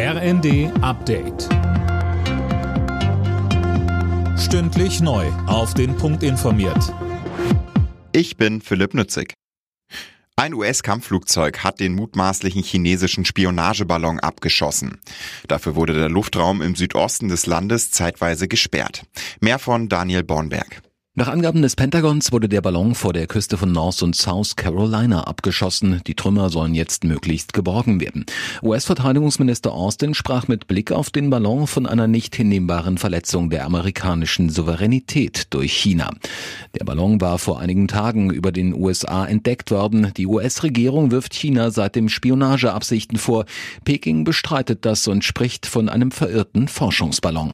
RND Update. Stündlich neu. Auf den Punkt informiert. Ich bin Philipp Nützig. Ein US-Kampfflugzeug hat den mutmaßlichen chinesischen Spionageballon abgeschossen. Dafür wurde der Luftraum im Südosten des Landes zeitweise gesperrt. Mehr von Daniel Bornberg. Nach Angaben des Pentagons wurde der Ballon vor der Küste von North und South Carolina abgeschossen. Die Trümmer sollen jetzt möglichst geborgen werden. US-Verteidigungsminister Austin sprach mit Blick auf den Ballon von einer nicht hinnehmbaren Verletzung der amerikanischen Souveränität durch China. Der Ballon war vor einigen Tagen über den USA entdeckt worden. Die US-Regierung wirft China seitdem Spionageabsichten vor. Peking bestreitet das und spricht von einem verirrten Forschungsballon.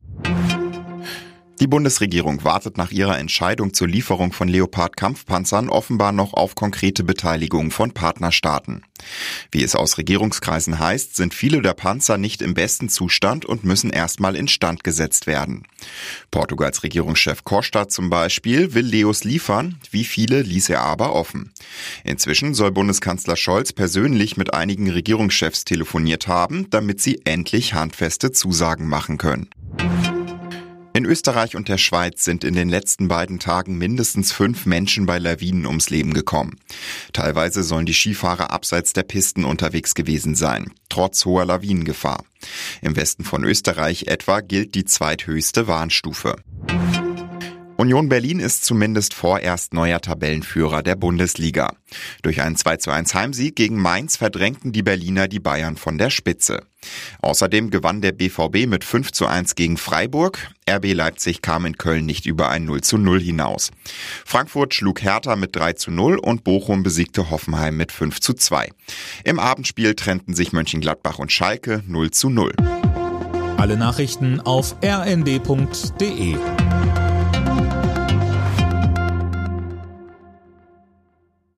Die Bundesregierung wartet nach ihrer Entscheidung zur Lieferung von Leopard-Kampfpanzern offenbar noch auf konkrete Beteiligung von Partnerstaaten. Wie es aus Regierungskreisen heißt, sind viele der Panzer nicht im besten Zustand und müssen erstmal instand gesetzt werden. Portugals Regierungschef Costa zum Beispiel will Leos liefern, wie viele ließ er aber offen. Inzwischen soll Bundeskanzler Scholz persönlich mit einigen Regierungschefs telefoniert haben, damit sie endlich handfeste Zusagen machen können. In Österreich und der Schweiz sind in den letzten beiden Tagen mindestens fünf Menschen bei Lawinen ums Leben gekommen. Teilweise sollen die Skifahrer abseits der Pisten unterwegs gewesen sein, trotz hoher Lawinengefahr. Im Westen von Österreich etwa gilt die zweithöchste Warnstufe. Union Berlin ist zumindest vorerst neuer Tabellenführer der Bundesliga. Durch einen 2 zu 1 Heimsieg gegen Mainz verdrängten die Berliner die Bayern von der Spitze. Außerdem gewann der BVB mit 5 zu 1 gegen Freiburg. RB Leipzig kam in Köln nicht über ein 0 zu 0 hinaus. Frankfurt schlug Hertha mit 3 zu 0 und Bochum besiegte Hoffenheim mit 5 zu 2. Im Abendspiel trennten sich Mönchengladbach und Schalke 0 zu 0. Alle Nachrichten auf rnd.de